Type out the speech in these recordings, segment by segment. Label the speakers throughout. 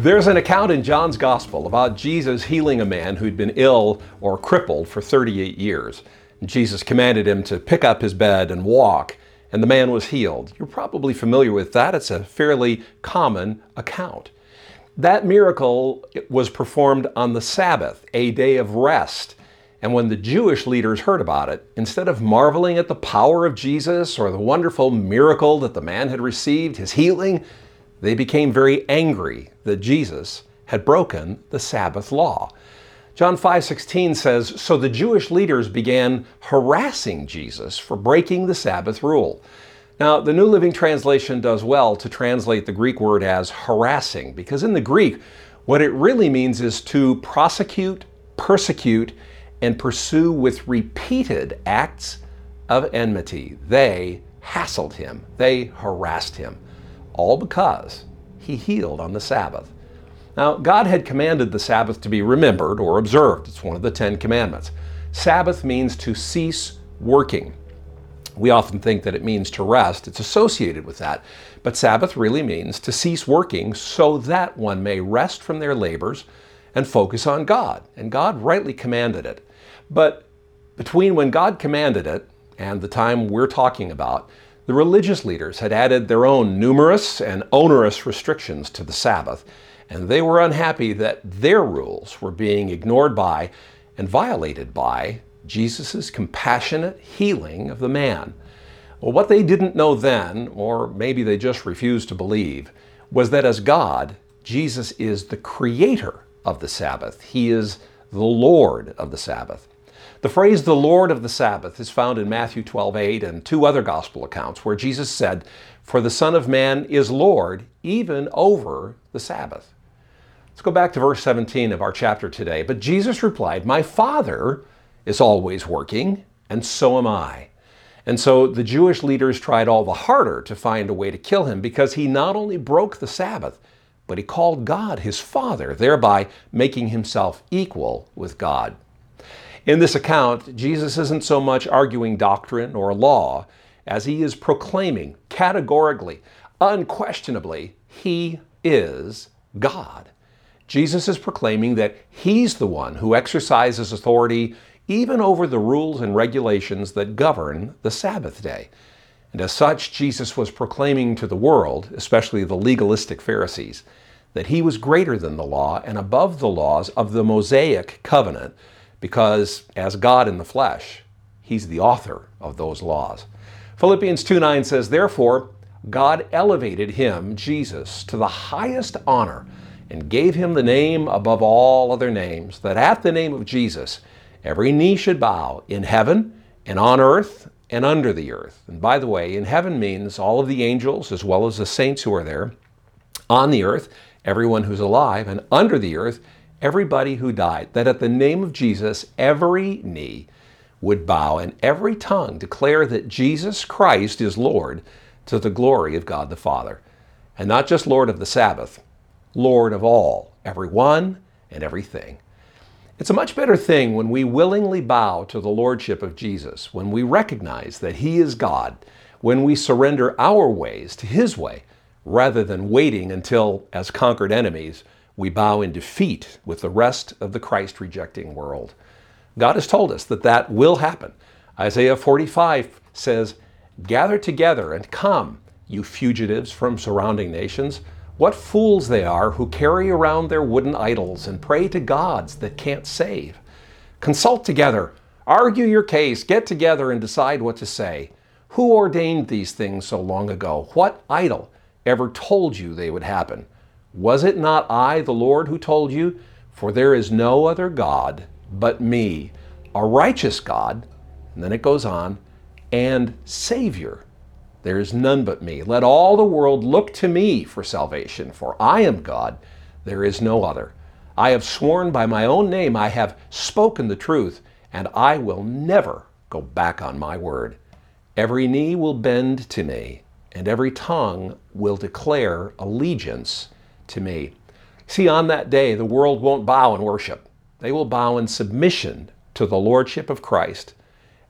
Speaker 1: There's an account in John's Gospel about Jesus healing a man who'd been ill or crippled for 38 years. Jesus commanded him to pick up his bed and walk, and the man was healed. You're probably familiar with that. It's a fairly common account. That miracle was performed on the Sabbath, a day of rest. And when the Jewish leaders heard about it, instead of marveling at the power of Jesus or the wonderful miracle that the man had received, his healing, they became very angry that Jesus had broken the Sabbath law. John 5:16 says, "So the Jewish leaders began harassing Jesus for breaking the Sabbath rule." Now, the New Living Translation does well to translate the Greek word as harassing because in the Greek, what it really means is to prosecute, persecute, and pursue with repeated acts of enmity. They hassled him. They harassed him all because he healed on the Sabbath. Now, God had commanded the Sabbath to be remembered or observed. It's one of the Ten Commandments. Sabbath means to cease working. We often think that it means to rest. It's associated with that. But Sabbath really means to cease working so that one may rest from their labors and focus on God. And God rightly commanded it. But between when God commanded it and the time we're talking about, the religious leaders had added their own numerous and onerous restrictions to the Sabbath, and they were unhappy that their rules were being ignored by and violated by Jesus' compassionate healing of the man. Well, what they didn't know then, or maybe they just refused to believe, was that as God, Jesus is the creator of the Sabbath. He is the Lord of the Sabbath. The phrase the Lord of the Sabbath is found in Matthew 12 8 and two other gospel accounts where Jesus said, For the Son of Man is Lord even over the Sabbath. Let's go back to verse 17 of our chapter today. But Jesus replied, My Father is always working, and so am I. And so the Jewish leaders tried all the harder to find a way to kill him because he not only broke the Sabbath, but he called God his Father, thereby making himself equal with God. In this account, Jesus isn't so much arguing doctrine or law as he is proclaiming categorically, unquestionably, he is God. Jesus is proclaiming that he's the one who exercises authority even over the rules and regulations that govern the Sabbath day. And as such, Jesus was proclaiming to the world, especially the legalistic Pharisees, that he was greater than the law and above the laws of the Mosaic covenant because as God in the flesh, He's the author of those laws. Philippians 2 9 says, Therefore, God elevated him, Jesus, to the highest honor and gave him the name above all other names, that at the name of Jesus every knee should bow in heaven and on earth and under the earth. And by the way, in heaven means all of the angels as well as the saints who are there. On the earth, everyone who's alive, and under the earth, everybody who died, that at the name of Jesus, every knee would bow and every tongue declare that Jesus Christ is Lord to the glory of God the Father. And not just Lord of the Sabbath, Lord of all, everyone and everything. It's a much better thing when we willingly bow to the Lordship of Jesus, when we recognize that He is God, when we surrender our ways to His way, rather than waiting until, as conquered enemies, we bow in defeat with the rest of the Christ rejecting world. God has told us that that will happen. Isaiah 45 says, Gather together and come, you fugitives from surrounding nations. What fools they are who carry around their wooden idols and pray to gods that can't save. Consult together, argue your case, get together and decide what to say. Who ordained these things so long ago? What idol ever told you they would happen? Was it not I, the Lord, who told you? For there is no other God but me, a righteous God. And then it goes on, and Savior. There is none but me. Let all the world look to me for salvation, for I am God, there is no other. I have sworn by my own name, I have spoken the truth, and I will never go back on my word. Every knee will bend to me, and every tongue will declare allegiance to me. See, on that day, the world won't bow in worship. They will bow in submission to the Lordship of Christ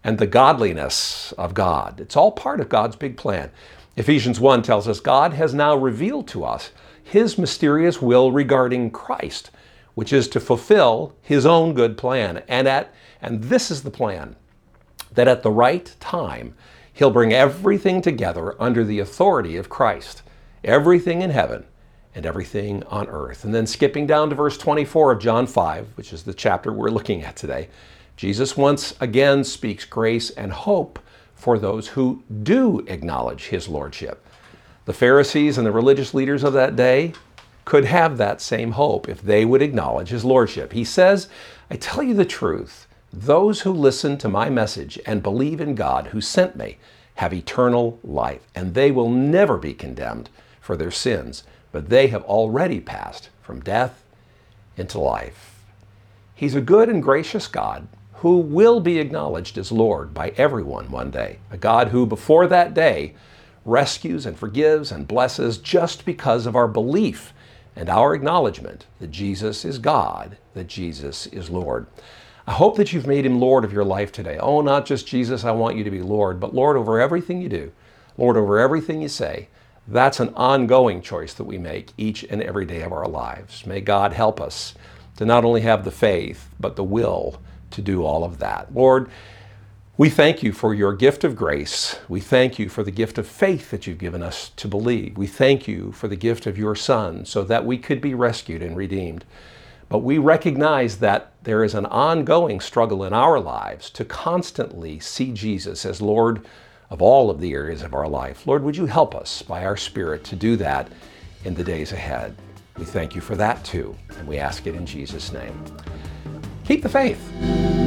Speaker 1: and the godliness of God. It's all part of God's big plan. Ephesians 1 tells us God has now revealed to us His mysterious will regarding Christ, which is to fulfill His own good plan. And, at, and this is the plan that at the right time, He'll bring everything together under the authority of Christ, everything in heaven and everything on earth. And then skipping down to verse 24 of John 5, which is the chapter we're looking at today, Jesus once again speaks grace and hope for those who do acknowledge his lordship. The Pharisees and the religious leaders of that day could have that same hope if they would acknowledge his lordship. He says, I tell you the truth, those who listen to my message and believe in God who sent me have eternal life, and they will never be condemned for their sins, but they have already passed from death into life. He's a good and gracious God who will be acknowledged as Lord by everyone one day. A God who, before that day, rescues and forgives and blesses just because of our belief and our acknowledgement that Jesus is God, that Jesus is Lord. I hope that you've made him Lord of your life today. Oh, not just Jesus, I want you to be Lord, but Lord over everything you do, Lord over everything you say. That's an ongoing choice that we make each and every day of our lives. May God help us to not only have the faith, but the will to do all of that. Lord, we thank you for your gift of grace. We thank you for the gift of faith that you've given us to believe. We thank you for the gift of your Son so that we could be rescued and redeemed. But we recognize that there is an ongoing struggle in our lives to constantly see Jesus as Lord of all of the areas of our life. Lord, would you help us by our Spirit to do that in the days ahead? We thank you for that too, and we ask it in Jesus' name. Keep the faith.